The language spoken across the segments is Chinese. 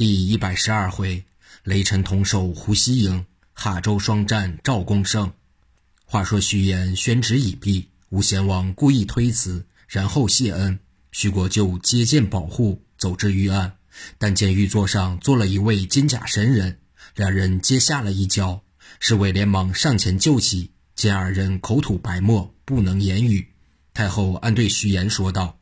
第一百十二回，雷神同守胡西营，哈州双战赵公胜。话说徐延宣旨已毕，吴贤王故意推辞，然后谢恩。徐国舅接见保护，走至御案，但见御座上坐了一位金甲神人，两人皆吓了一跤。侍卫连忙上前救起，见二人口吐白沫，不能言语。太后暗对徐延说道：“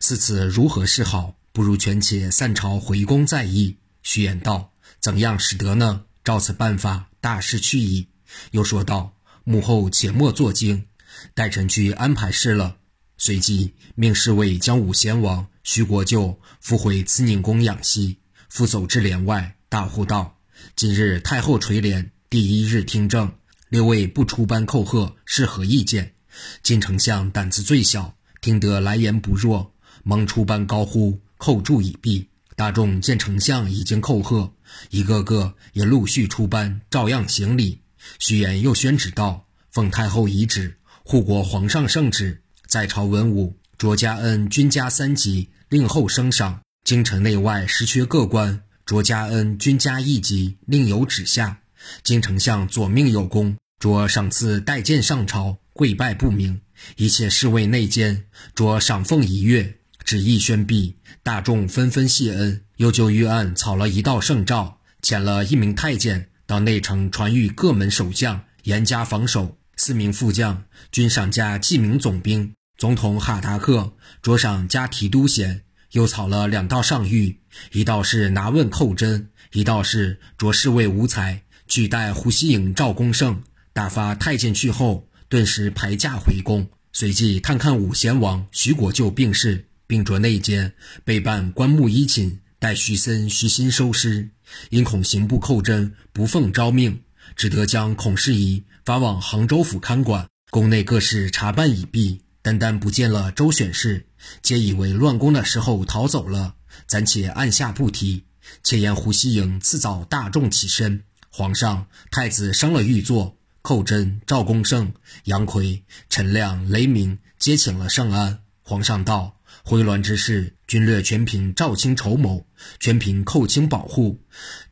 似此如何是好？不如权且散朝回宫再议。”徐言道：“怎样使得呢？照此办法，大事去矣。”又说道：“母后且莫作惊，待臣去安排事了。”随即命侍卫将武贤王、徐国舅扶回慈宁宫养息。复走至帘外，大呼道：“今日太后垂帘，第一日听政，六位不出班叩贺，是何意见？”金丞相胆子最小，听得来言不弱，忙出班高呼：“叩祝已毕。”大众见丞相已经叩贺，一个个也陆续出班，照样行礼。徐言又宣旨道：“奉太后遗旨，护国皇上圣旨，在朝文武卓加恩均加三级，令后升赏；京城内外实缺各官，卓加恩均加一级，另有旨下。金丞相左命有功，卓赏赐带剑上朝，跪拜不明。一切侍卫内监，卓赏俸一月。”旨意宣毕，大众纷纷谢恩，又就御案草了一道圣诏，遣了一名太监到内城传谕各门守将，严加防守。四名副将均赏加记名总兵。总统哈达克着赏加提督衔，又草了两道上谕，一道是拿问寇真，一道是着侍卫无才取代胡锡颖、赵公胜。打发太监去后，顿时排驾回宫，随即探看武贤王、徐国舅病逝。并着内监备办棺木衣寝，待徐森、徐新收尸。因恐刑部寇真不奉诏命，只得将孔世仪发往杭州府看管。宫内各事查办已毕，单单不见了周选氏，皆以为乱宫的时候逃走了，暂且按下不提。且言胡锡营次早大众起身，皇上、太子升了御座，寇真、赵公胜、杨奎、陈亮、雷鸣皆请了圣安。皇上道。回銮之事，军略全凭赵卿筹谋，全凭寇卿保护。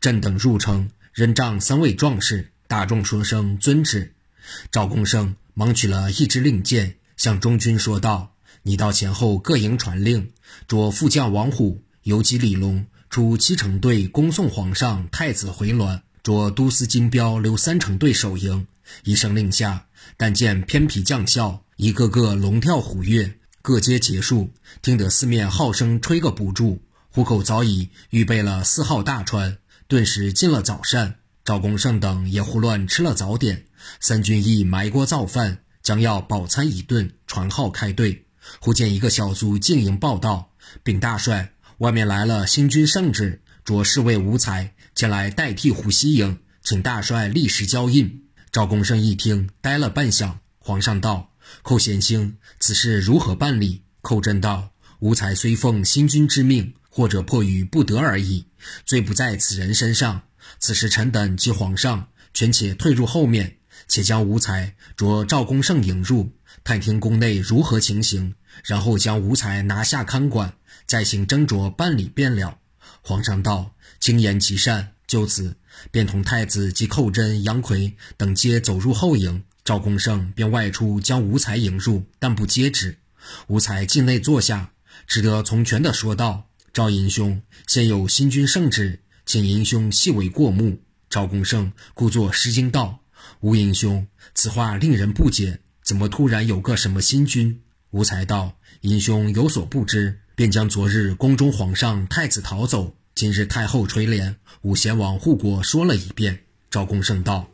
朕等入城，任仗三位壮士，大众说声遵旨。赵公胜忙取了一支令箭，向中军说道：“你到前后各营传令，着副将王虎、游击李龙出七成队恭送皇上、太子回銮；着都司金彪留三成队守营。”一声令下，但见偏僻将校一个个龙跳虎跃。各街结束，听得四面号声吹个不住。虎口早已预备了四号大船，顿时进了早膳。赵公胜等也胡乱吃了早点。三军亦埋锅造饭，将要饱餐一顿，传号开队。忽见一个小卒进营报道：“禀大帅，外面来了新军圣旨，着侍卫无才前来代替虎西营，请大帅立时交印。”赵公胜一听，呆了半晌。皇上道。寇贤兴，此事如何办理？寇真道：“吾才虽奉新君之命，或者迫于不得而已，罪不在此人身上。此时臣等及皇上，权且退入后面，且将吴才着赵公胜引入，探听宫内如何情形，然后将吴才拿下看管，再行斟酌办理便了。”皇上道：“卿言极善。”就此，便同太子及寇真、杨奎等皆走入后营。赵公胜便外出将吴才迎入，但不接旨。吴才境内坐下，只得从权的说道：“赵银兄，现有新君圣旨，请银兄细为过目。”赵公胜故作失惊道：“吴银兄，此话令人不解，怎么突然有个什么新君？”吴才道：“银兄有所不知，便将昨日宫中皇上、太子逃走，今日太后垂帘，武贤王护国说了一遍。”赵公胜道。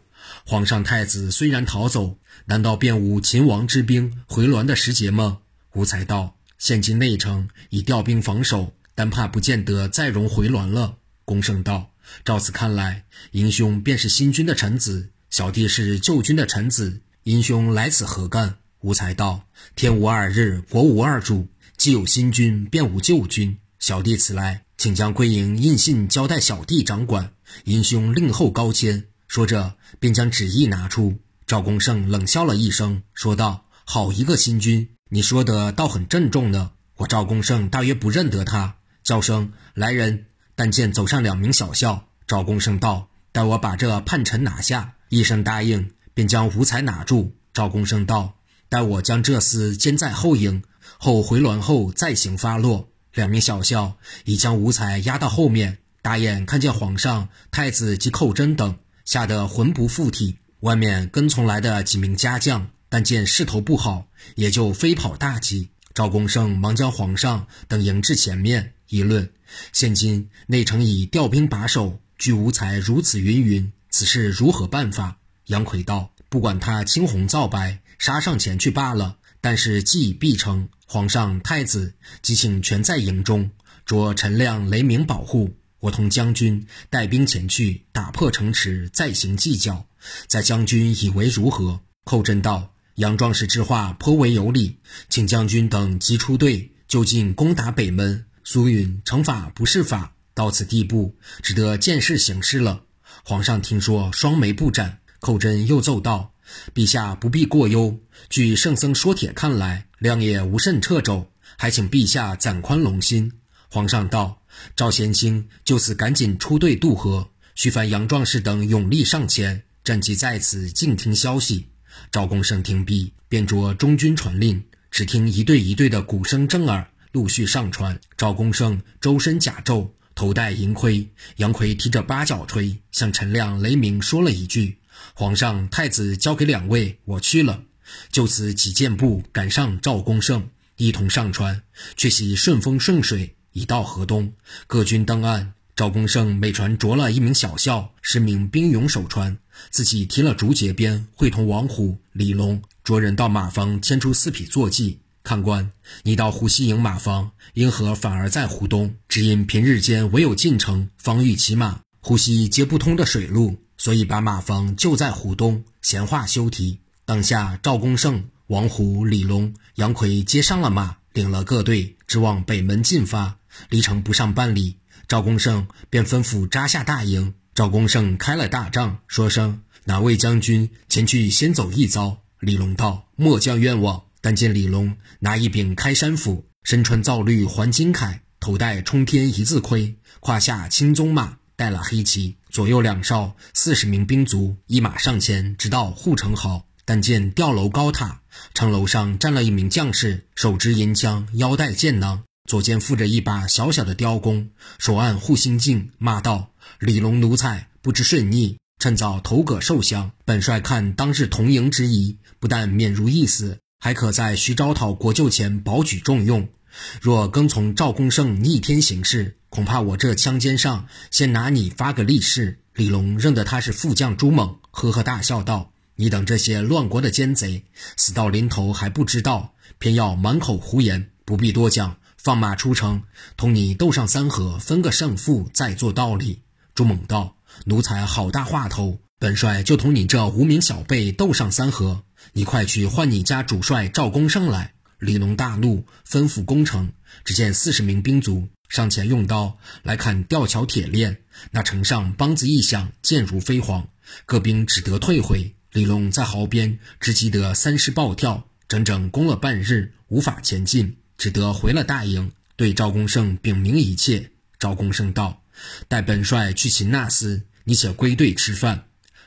皇上、太子虽然逃走，难道便无秦王之兵回銮的时节吗？吴才道：现今内城已调兵防守，但怕不见得再容回銮了。公胜道：照此看来，英兄便是新君的臣子，小弟是旧君的臣子，英兄来此何干？吴才道：天无二日，国无二主，既有新君，便无旧君。小弟此来，请将归营印信交代小弟掌管，英兄令后高迁。说着，便将旨意拿出。赵公胜冷笑了一声，说道：“好一个新君，你说的倒很郑重呢。我赵公胜大约不认得他。”叫声来人，但见走上两名小校。赵公胜道：“待我把这叛臣拿下。”一声答应，便将吴才拿住。赵公胜道：“待我将这厮监在后营，后回銮后再行发落。”两名小校已将吴才押到后面。大眼看见皇上、太子及寇真等，吓得魂不附体。外面跟从来的几名家将，但见势头不好，也就飞跑大急。赵公胜忙将皇上等迎至前面，议论：现今内城已调兵把守。据无才如此云云，此事如何办法？杨奎道：“不管他青红皂白，杀上前去罢了。但是计已必成，皇上、太子即请全在营中，着陈亮、雷鸣保护。我同将军带兵前去，打破城池，再行计较。在将军以为如何？”寇真道：“杨壮士之话颇为有理，请将军等即出队，就近攻打北门。苏允惩罚不是法。”到此地步，只得见势行事了。皇上听说，双眉不展。寇真又奏道：“陛下不必过忧。据圣僧说帖看来，亮也无甚掣肘，还请陛下暂宽龙心。”皇上道：“赵贤清就此赶紧出队渡河，徐凡杨壮士等勇力上前，朕即在此静听消息。”赵公胜听毕，便着中军传令，只听一队一队的鼓声震耳，陆续上船。赵公胜周身甲胄。头戴银盔，杨奎提着八角锤，向陈亮、雷鸣说了一句：“皇上、太子交给两位，我去了。”就此几箭步赶上赵公胜，一同上船，却喜顺风顺水，已到河东。各军登岸，赵公胜每船着了一名小校，十名兵勇守船，自己提了竹节鞭，会同王虎、李龙着人到马房牵出四匹坐骑。看官，你到湖西营马房，因何反而在湖东？只因平日间唯有进城方欲骑马，湖西接不通的水路，所以把马房就在湖东。闲话休提。当下赵公胜、王虎、李龙、杨奎接上了马，领了各队，直往北门进发。离城不上半里，赵公胜便吩咐扎下大营。赵公胜开了大帐，说声：“哪位将军前去先走一遭？”李龙道：“末将愿往。”但见李龙拿一柄开山斧，身穿皂绿环金铠，头戴冲天一字盔，胯下青鬃马，带了黑旗，左右两哨四十名兵卒一马上前，直到护城壕。但见吊楼高塔，城楼上站了一名将士，手执银枪，腰带箭囊，左肩负着一把小小的雕弓，手按护心镜，骂道：“李龙奴才不知顺逆，趁早投葛受降。本帅看当是同营之谊，不但免如一死。”还可在徐昭讨国舅前保举重用。若跟从赵公胜逆天行事，恐怕我这枪尖上先拿你发个利是。李龙认得他是副将朱猛，呵呵大笑道：“你等这些乱国的奸贼，死到临头还不知道，偏要满口胡言。不必多讲，放马出城，同你斗上三合，分个胜负，再做道理。”朱猛道：“奴才好大话头，本帅就同你这无名小辈斗上三合。”你快去唤你家主帅赵公胜来！李龙大怒，吩咐攻城。只见四十名兵卒上前用刀来砍吊桥铁链，那城上梆子一响，箭如飞蝗，各兵只得退回。李龙在壕边只记得三尸暴跳，整整攻了半日，无法前进，只得回了大营，对赵公胜禀明一切。赵公胜道：“待本帅去擒那厮，你且归队吃饭。”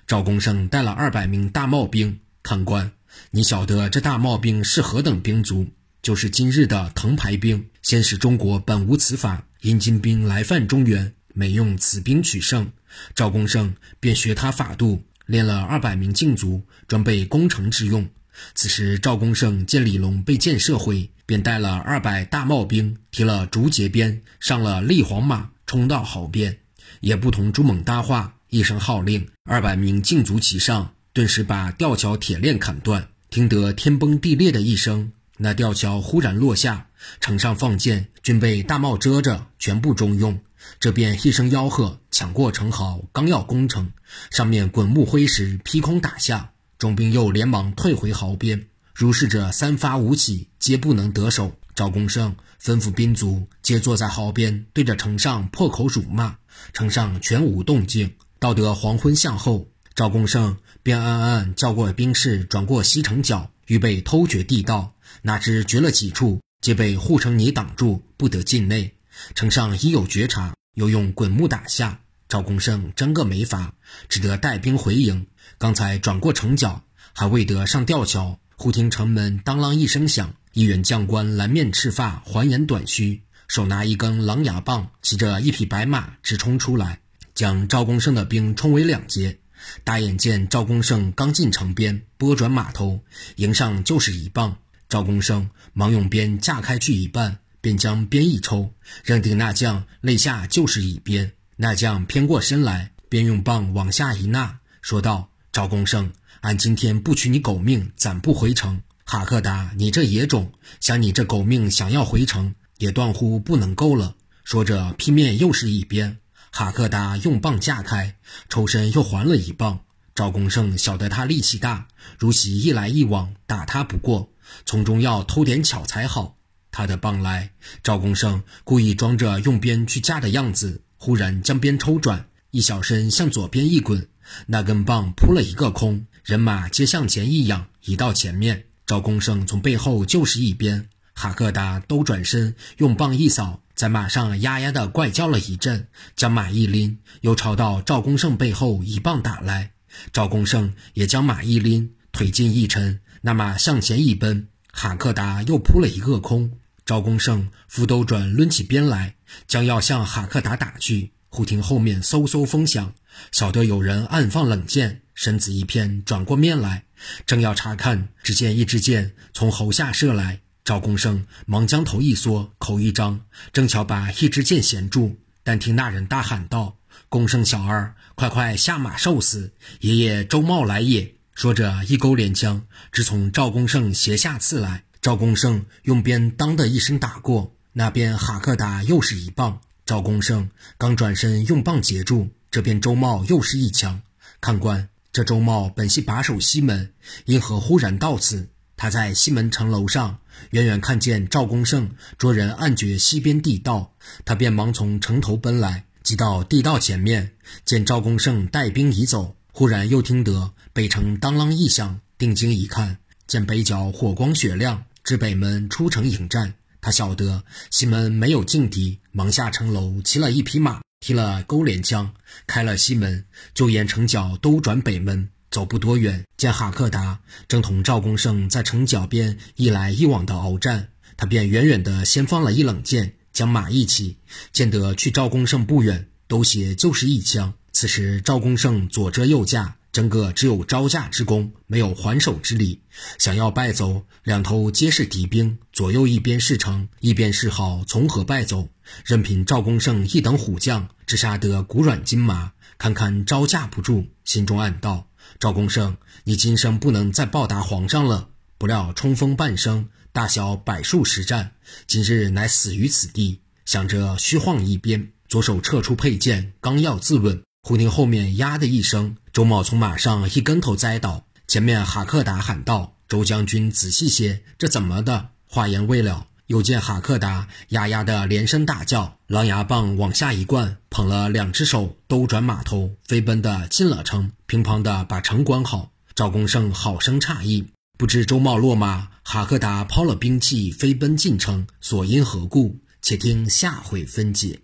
赵公胜带了二百名大帽兵。看官，你晓得这大帽兵是何等兵卒？就是今日的藤牌兵。先是中国本无此法，因金兵来犯中原，每用此兵取胜。赵公胜便学他法度，练了二百名禁卒，准备攻城之用。此时赵公胜见李龙被箭射毁，便带了二百大帽兵，提了竹节鞭，上了立黄马，冲到壕边，也不同朱猛搭话，一声号令，二百名禁卒齐上。顿时把吊桥铁链砍断，听得天崩地裂的一声，那吊桥忽然落下。城上放箭，均被大帽遮着，全部中用。这便一声吆喝，抢过城壕，刚要攻城，上面滚木灰石劈空打下，众兵又连忙退回壕边。如是者三发五起，皆不能得手。赵公胜吩咐兵卒，皆坐在壕边，对着城上破口辱骂。城上全无动静。到得黄昏向后。赵公胜便暗暗叫过兵士转过西城角，预备偷掘地道。哪知掘了几处，皆被护城泥挡住，不得进内。城上已有觉察，又用滚木打下。赵公胜真个没法，只得带兵回营。刚才转过城角，还未得上吊桥，忽听城门当啷一声响，一员将官蓝面赤发，环眼短须，手拿一根狼牙棒，骑着一匹白马直冲出来，将赵公胜的兵冲为两截。大眼见赵公胜刚进城边，拨转马头，迎上就是一棒。赵公胜忙用鞭架开去一半，便将鞭一抽，认定那将肋下就是一鞭。那将偏过身来，便用棒往下一纳，说道：“赵公胜，俺今天不取你狗命，暂不回城。哈克达，你这野种，想你这狗命，想要回城，也断乎不能够了。”说着，劈面又是一鞭。哈克达用棒架开，抽身又还了一棒。赵公胜晓得他力气大，如其一来一往，打他不过，从中要偷点巧才好。他的棒来，赵公胜故意装着用鞭去架的样子。忽然将鞭抽转，一小身向左边一滚，那根棒扑了一个空，人马皆向前一仰，移到前面。赵公胜从背后就是一鞭，哈克达都转身用棒一扫，在马上呀呀的怪叫了一阵，将马一拎，又朝到赵公胜背后一棒打来。赵公胜也将马一拎，腿劲一沉，那马向前一奔，哈克达又扑了一个空。赵公胜扶兜转，抡起鞭来，将要向哈克达打去。忽听后面嗖嗖风响，晓得有人暗放冷箭，身子一偏，转过面来，正要查看，只见一支箭从喉下射来。赵公胜忙将头一缩，口一张，正巧把一支箭衔住。但听那人大喊道：“公胜小儿，快快下马受死！爷爷周茂来也！”说着，一勾连枪，直从赵公胜斜下刺来。赵公胜用鞭当的一声打过，那边哈克达又是一棒。赵公胜刚转身用棒截住，这边周茂又是一枪。看官，这周茂本系把守西门，因何忽然到此？他在西门城楼上，远远看见赵公胜捉人暗掘西边地道，他便忙从城头奔来，即到地道前面，见赵公胜带兵已走，忽然又听得北城当啷一响，定睛一看，见北角火光雪亮。至北门出城迎战，他晓得西门没有劲敌，忙下城楼，骑了一匹马，提了钩镰枪，开了西门，就沿城角兜转北门。走不多远，见哈克达正同赵公胜在城角边一来一往的鏖战，他便远远的先放了一冷箭，将马一骑，见得去赵公胜不远，兜斜就是一枪。此时赵公胜左遮右架。整个只有招架之功，没有还手之力。想要败走，两头皆是敌兵，左右一边是城，一边是好，从何败走？任凭赵公胜一等虎将，只杀得骨软筋麻，堪堪招架不住。心中暗道：赵公胜，你今生不能再报答皇上了。不料冲锋半生，大小百数十战，今日乃死于此地。想着虚晃一鞭，左手撤出佩剑，刚要自刎。忽听后面“呀”的一声，周茂从马上一跟头栽倒。前面哈克达喊道：“周将军，仔细些，这怎么的？”话言未了，又见哈克达呀呀的连声大叫，狼牙棒往下一灌，捧了两只手，兜转马头，飞奔的进了城，乒乓的把城关好。赵公胜好生诧异，不知周茂落马，哈克达抛了兵器，飞奔进城，所因何故？且听下回分解。